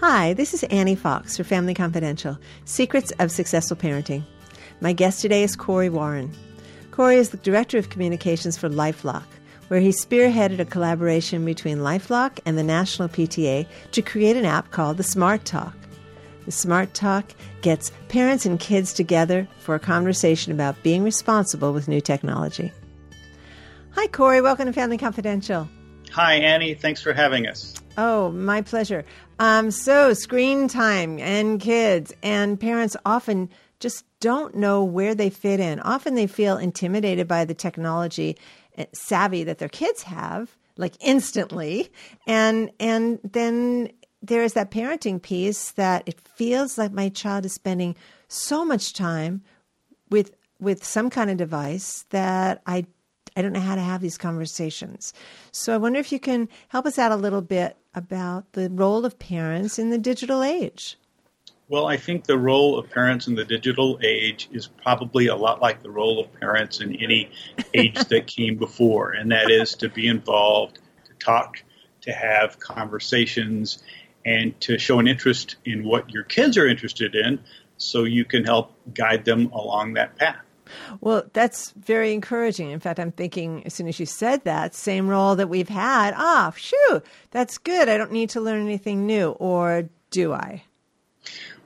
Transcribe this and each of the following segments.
Hi, this is Annie Fox for Family Confidential Secrets of Successful Parenting. My guest today is Corey Warren. Corey is the Director of Communications for Lifelock, where he spearheaded a collaboration between Lifelock and the National PTA to create an app called the Smart Talk. The Smart Talk gets parents and kids together for a conversation about being responsible with new technology. Hi, Corey. Welcome to Family Confidential. Hi, Annie. Thanks for having us. Oh, my pleasure. Um, so, screen time and kids and parents often just don't know where they fit in. Often they feel intimidated by the technology eh, savvy that their kids have, like instantly, and and then there is that parenting piece that it feels like my child is spending so much time with with some kind of device that I I don't know how to have these conversations. So I wonder if you can help us out a little bit about the role of parents in the digital age. Well, I think the role of parents in the digital age is probably a lot like the role of parents in any age that came before, and that is to be involved, to talk, to have conversations, and to show an interest in what your kids are interested in so you can help guide them along that path. Well, that's very encouraging. In fact, I'm thinking as soon as you said that, same role that we've had. Ah, shoo, that's good. I don't need to learn anything new, or do I?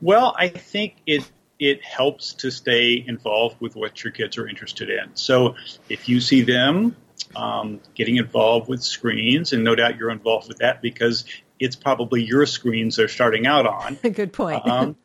Well, I think it it helps to stay involved with what your kids are interested in. So if you see them um, getting involved with screens, and no doubt you're involved with that because it's probably your screens they're starting out on. Good point. um,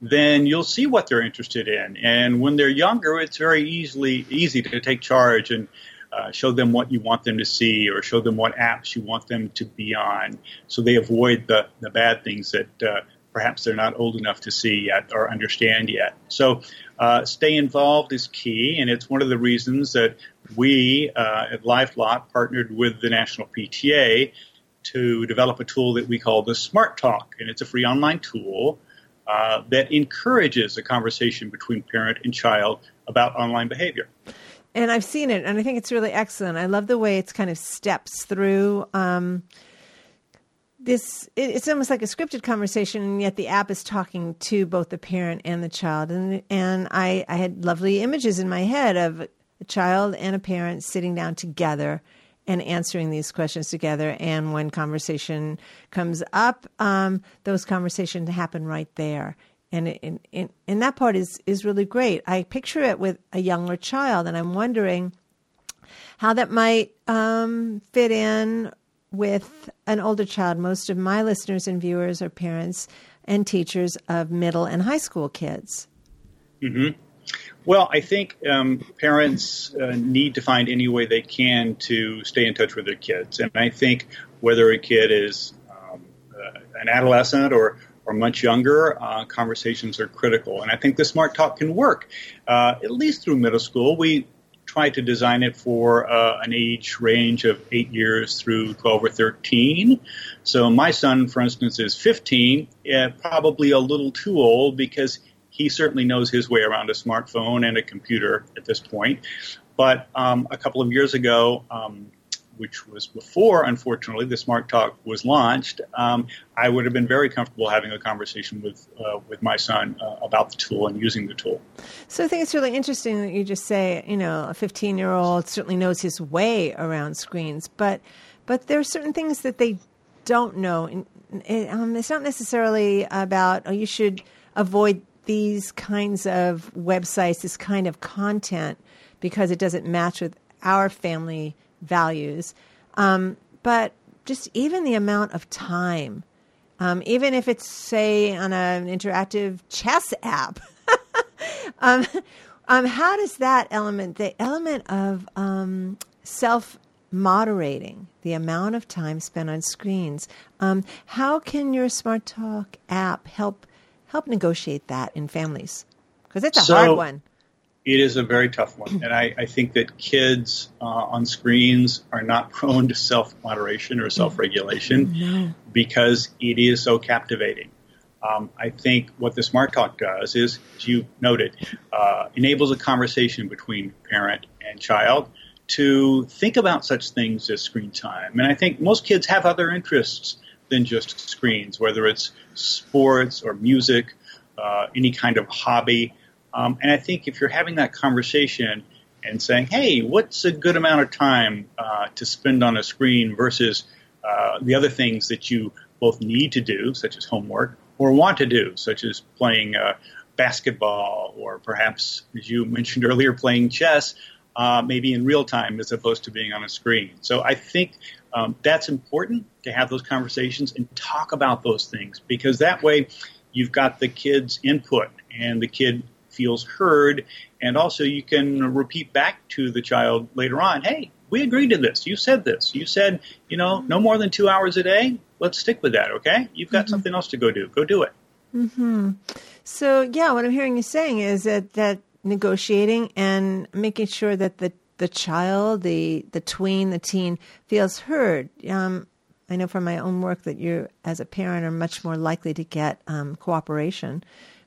then you'll see what they're interested in. And when they're younger, it's very easily easy to take charge and uh, show them what you want them to see or show them what apps you want them to be on so they avoid the, the bad things that uh, perhaps they're not old enough to see yet or understand yet. So, uh, stay involved is key, and it's one of the reasons that we uh, at LifeLock partnered with the National PTA to develop a tool that we call the Smart Talk, and it's a free online tool uh, that encourages a conversation between parent and child about online behavior. And I've seen it, and I think it's really excellent. I love the way it's kind of steps through. Um, this it's almost like a scripted conversation and yet the app is talking to both the parent and the child and and I, I had lovely images in my head of a child and a parent sitting down together and answering these questions together and when conversation comes up um, those conversations happen right there and, and that part is, is really great i picture it with a younger child and i'm wondering how that might um, fit in with an older child. Most of my listeners and viewers are parents and teachers of middle and high school kids. Mm-hmm. Well, I think um, parents uh, need to find any way they can to stay in touch with their kids. And I think whether a kid is um, uh, an adolescent or, or much younger, uh, conversations are critical. And I think the Smart Talk can work, uh, at least through middle school. We tried to design it for uh, an age range of eight years through 12 or 13. So my son, for instance, is 15, uh, probably a little too old because he certainly knows his way around a smartphone and a computer at this point. But um, a couple of years ago, um, which was before, unfortunately, the Smart Talk was launched, um, I would have been very comfortable having a conversation with uh, with my son uh, about the tool and using the tool. So I think it's really interesting that you just say, you know, a 15 year old certainly knows his way around screens, but but there are certain things that they don't know. And, um, it's not necessarily about oh, you should avoid these kinds of websites, this kind of content, because it doesn't match with our family values. Um, but just even the amount of time, um, even if it's, say, on an interactive chess app, um, um, how does that element, the element of um, self moderating the amount of time spent on screens, um, how can your Smart Talk app help help negotiate that in families? Because it's a so, hard one. It is a very tough one, and I, I think that kids uh, on screens are not prone to self moderation or self regulation no. because it is so captivating. Um, I think what the Smart Talk does is, as you noted, uh, enables a conversation between parent and child to think about such things as screen time. And I think most kids have other interests than just screens, whether it's sports or music, uh, any kind of hobby. Um, and I think if you're having that conversation and saying, hey, what's a good amount of time uh, to spend on a screen versus uh, the other things that you both need to do, such as homework, or want to do, such as playing uh, basketball, or perhaps, as you mentioned earlier, playing chess, uh, maybe in real time as opposed to being on a screen. So I think um, that's important to have those conversations and talk about those things because that way you've got the kid's input and the kid feels heard. And also you can repeat back to the child later on, hey, we agreed to this. You said this. You said, you know, no more than two hours a day. Let's stick with that, okay? You've got mm-hmm. something else to go do. Go do it. Hmm. So yeah, what I'm hearing you saying is that that negotiating and making sure that the the child, the the tween, the teen feels heard. Um, I know from my own work that you, as a parent, are much more likely to get um, cooperation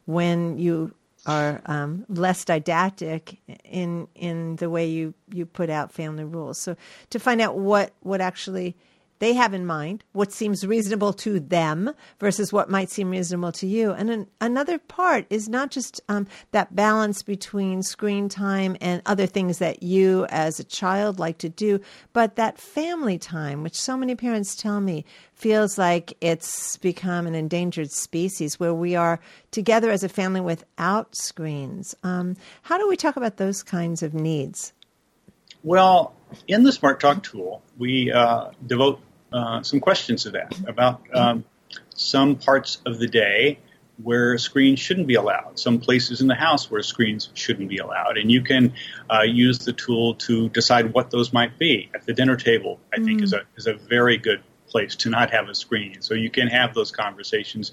when you are um, less didactic in in the way you you put out family rules. So to find out what what actually they have in mind, what seems reasonable to them versus what might seem reasonable to you. And an, another part is not just um, that balance between screen time and other things that you as a child like to do, but that family time, which so many parents tell me feels like it's become an endangered species where we are together as a family without screens. Um, how do we talk about those kinds of needs? Well, in the Smart Talk tool, we uh, devote uh, some questions to that about um, some parts of the day where screens shouldn't be allowed, some places in the house where screens shouldn't be allowed. And you can uh, use the tool to decide what those might be. At the dinner table, I mm. think, is a, is a very good place to not have a screen. So you can have those conversations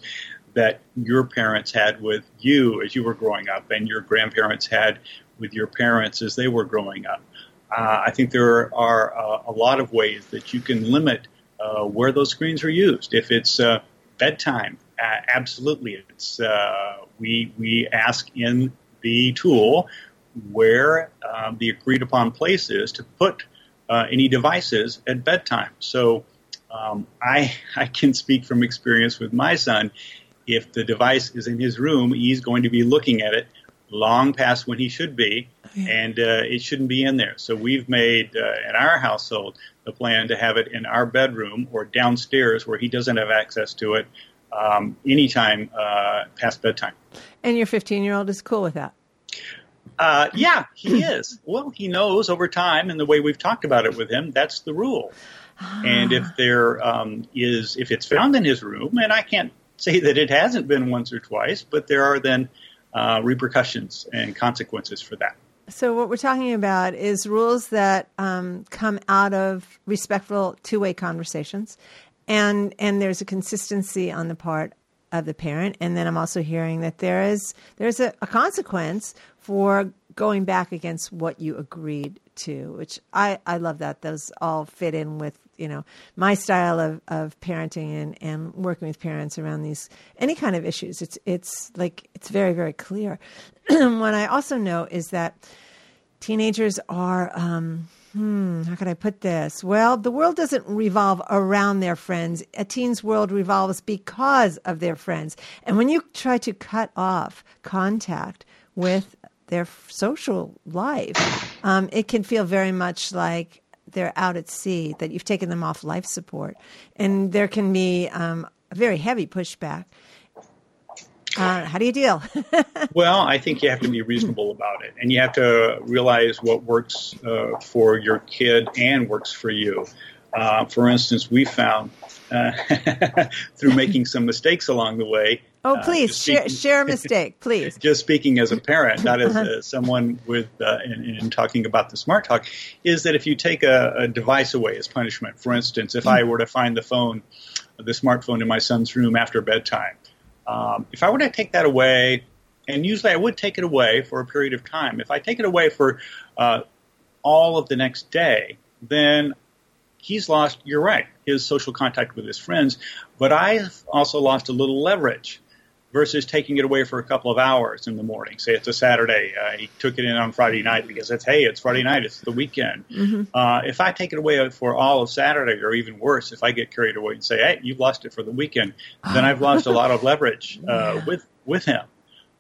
that your parents had with you as you were growing up and your grandparents had with your parents as they were growing up. Uh, I think there are uh, a lot of ways that you can limit uh, where those screens are used. If it's uh, bedtime, absolutely, it's uh, we we ask in the tool where um, the agreed upon place is to put uh, any devices at bedtime. So um, I I can speak from experience with my son. If the device is in his room, he's going to be looking at it long past when he should be, and uh, it shouldn't be in there. So we've made uh, in our household the plan to have it in our bedroom or downstairs where he doesn't have access to it um, anytime uh, past bedtime. And your 15 year old is cool with that. Uh, yeah, he is. Well, he knows over time, and the way we've talked about it with him, that's the rule. Ah. And if there um, is, if it's found in his room, and I can't say that it hasn't been once or twice, but there are then uh, repercussions and consequences for that. So, what we're talking about is rules that um, come out of respectful two way conversations, and and there's a consistency on the part of the parent. And then I'm also hearing that there is there's a, a consequence for going back against what you agreed to, which I, I love that. Those all fit in with, you know, my style of, of parenting and, and working with parents around these any kind of issues. It's it's like it's very, very clear. what I also know is that teenagers are um, hmm, how can I put this? Well, the world doesn't revolve around their friends. A teen's world revolves because of their friends. And when you try to cut off contact with their social life, um, it can feel very much like they're out at sea, that you've taken them off life support. And there can be um, a very heavy pushback. Uh, how do you deal? well, I think you have to be reasonable about it, and you have to realize what works uh, for your kid and works for you. Uh, for instance, we found uh, through making some mistakes along the way. Oh, uh, please share, share a mistake, please. just speaking as a parent, not as uh, someone with uh, in, in, talking about the smart talk, is that if you take a, a device away as punishment, for instance, if I were to find the phone, the smartphone in my son's room after bedtime, um, if I were to take that away, and usually I would take it away for a period of time. If I take it away for uh, all of the next day, then he's lost, you're right, his social contact with his friends, but I've also lost a little leverage. Versus taking it away for a couple of hours in the morning. Say it's a Saturday, uh, he took it in on Friday night because it's hey, it's Friday night, it's the weekend. Mm-hmm. Uh, if I take it away for all of Saturday, or even worse, if I get carried away and say, hey, you've lost it for the weekend, then I've lost a lot of leverage uh, yeah. with with him.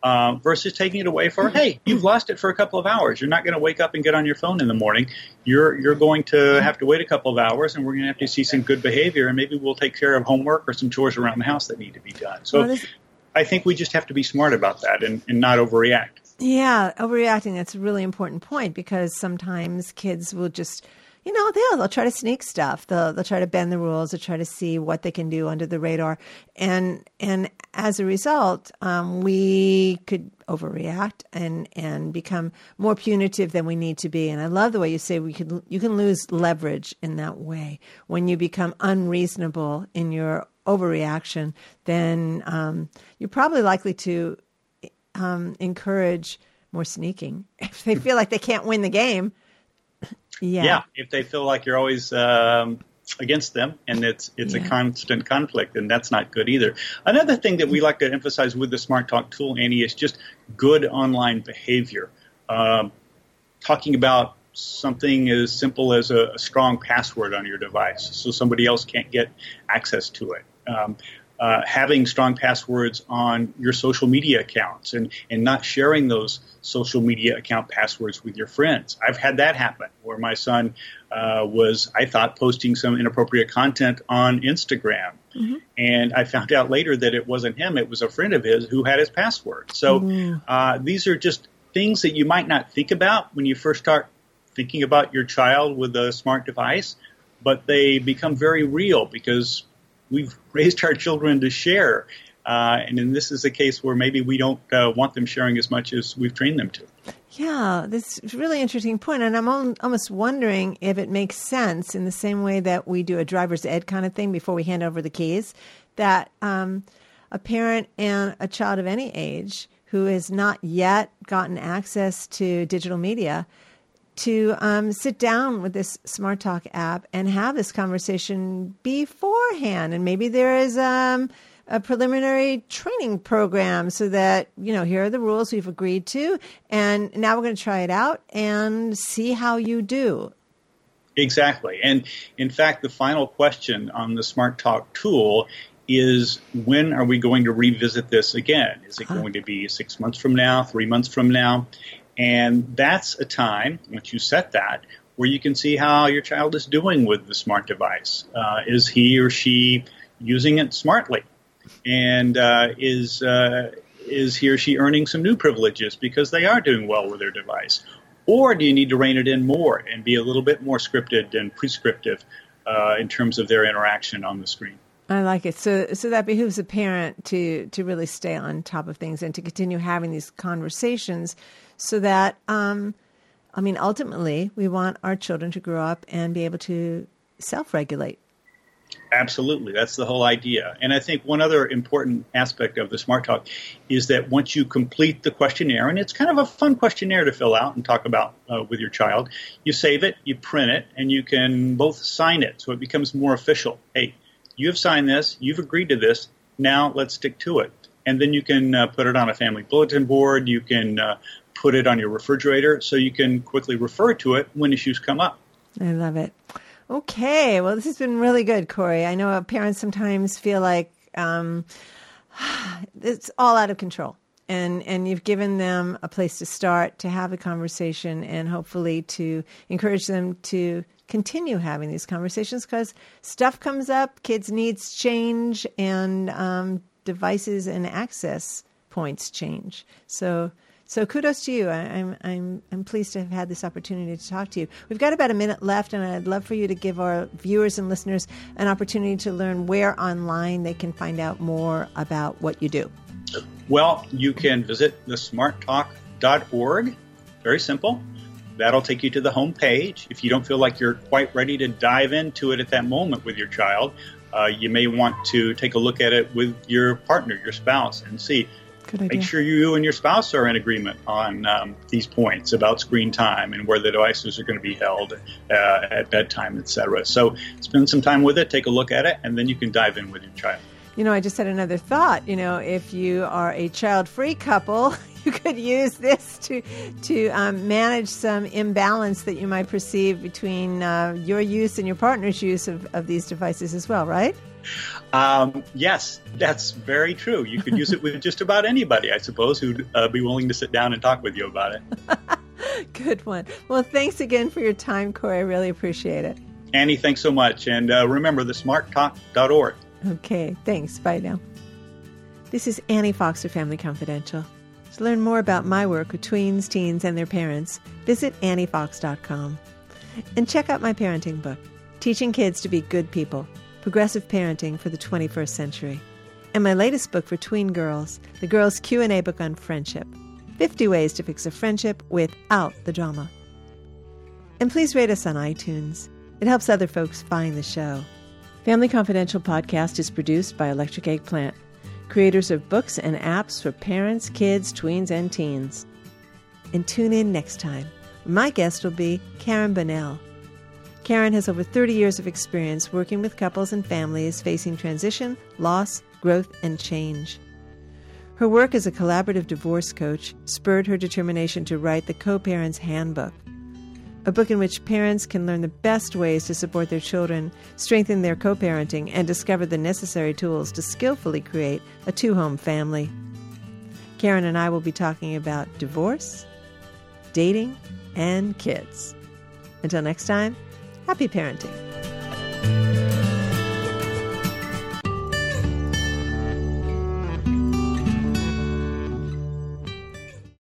Uh, versus taking it away for hey you've lost it for a couple of hours you're not going to wake up and get on your phone in the morning you're you're going to have to wait a couple of hours and we're going to have to see some good behavior and maybe we'll take care of homework or some chores around the house that need to be done so well, this, I think we just have to be smart about that and, and not overreact. Yeah, overreacting, that's a really important point because sometimes kids will just, you know, they'll, they'll try to sneak stuff. They'll, they'll try to bend the rules. They'll try to see what they can do under the radar. And, and as a result, um, we could overreact and, and become more punitive than we need to be. And I love the way you say we could, you can lose leverage in that way when you become unreasonable in your overreaction, then um, you're probably likely to um, encourage more sneaking. If they feel like they can't win the game, yeah. Yeah, if they feel like you're always um, against them and it's it's yeah. a constant conflict, and that's not good either. Another thing that we like to emphasize with the Smart Talk tool, Annie, is just good online behavior. Um, talking about something as simple as a, a, strong password on your device so somebody else can't get access to it um, uh, having strong passwords on your social media accounts and, and not sharing those social media account passwords with your friends. I've had that happen where my son uh, was, I thought, posting some inappropriate content on Instagram. Mm-hmm. And I found out later that it wasn't him, it was a friend of his who had his password. So mm-hmm. uh, these are just things that you might not think about when you first start thinking about your child with a smart device, but they become very real because we've raised our children to share. Uh, and then this is a case where maybe we don't uh, want them sharing as much as we've trained them to. Yeah, this is a really interesting point, and I'm almost wondering if it makes sense in the same way that we do a driver's ed kind of thing before we hand over the keys, that um, a parent and a child of any age who has not yet gotten access to digital media to um, sit down with this Smart Talk app and have this conversation beforehand. And maybe there is um, a preliminary training program so that, you know, here are the rules we've agreed to. And now we're going to try it out and see how you do. Exactly. And in fact, the final question on the Smart Talk tool is when are we going to revisit this again? Is it going to be six months from now, three months from now? And that's a time, once you set that, where you can see how your child is doing with the smart device. Uh, is he or she using it smartly? And uh, is, uh, is he or she earning some new privileges because they are doing well with their device? Or do you need to rein it in more and be a little bit more scripted and prescriptive uh, in terms of their interaction on the screen? I like it. So, so that behooves a parent to to really stay on top of things and to continue having these conversations so that, um, I mean, ultimately, we want our children to grow up and be able to self regulate. Absolutely. That's the whole idea. And I think one other important aspect of the Smart Talk is that once you complete the questionnaire, and it's kind of a fun questionnaire to fill out and talk about uh, with your child, you save it, you print it, and you can both sign it so it becomes more official. Hey, you've signed this, you've agreed to this, now let's stick to it. And then you can uh, put it on a family bulletin board, you can uh, put it on your refrigerator so you can quickly refer to it when issues come up. I love it. Okay, well, this has been really good, Corey. I know parents sometimes feel like um, it's all out of control. And, and you've given them a place to start to have a conversation and hopefully to encourage them to continue having these conversations because stuff comes up, kids' needs change, and um, devices and access points change. So so kudos to you. I, am I'm I'm pleased to have had this opportunity to talk to you. We've got about a minute left, and I'd love for you to give our viewers and listeners an opportunity to learn where online they can find out more about what you do. Well, you can visit thesmarttalk.org. Very simple. That'll take you to the home page. If you don't feel like you're quite ready to dive into it at that moment with your child, uh, you may want to take a look at it with your partner, your spouse, and see. Make sure you and your spouse are in agreement on um, these points about screen time and where the devices are going to be held uh, at bedtime, etc. So spend some time with it, take a look at it, and then you can dive in with your child. You know, I just had another thought. You know, if you are a child-free couple, you could use this to to um, manage some imbalance that you might perceive between uh, your use and your partner's use of, of these devices as well, right? Um, yes, that's very true. You could use it with just about anybody, I suppose, who'd uh, be willing to sit down and talk with you about it. Good one. Well, thanks again for your time, Corey. I really appreciate it. Annie, thanks so much. And uh, remember, thesmarttalk.org. Okay, thanks. Bye now. This is Annie Fox of Family Confidential. To learn more about my work with tweens, teens, and their parents, visit anniefox.com. And check out my parenting book, Teaching Kids to Be Good People Progressive Parenting for the 21st Century. And my latest book for tween girls, the Girls Q&A book on friendship. 50 ways to fix a friendship without the drama. And please rate us on iTunes. It helps other folks find the show. Family Confidential podcast is produced by Electric Eggplant, creators of books and apps for parents, kids, tweens, and teens. And tune in next time. My guest will be Karen Bonnell. Karen has over 30 years of experience working with couples and families facing transition, loss, growth, and change. Her work as a collaborative divorce coach spurred her determination to write the Co Parents Handbook, a book in which parents can learn the best ways to support their children, strengthen their co parenting, and discover the necessary tools to skillfully create a two home family. Karen and I will be talking about divorce, dating, and kids. Until next time, Happy parenting.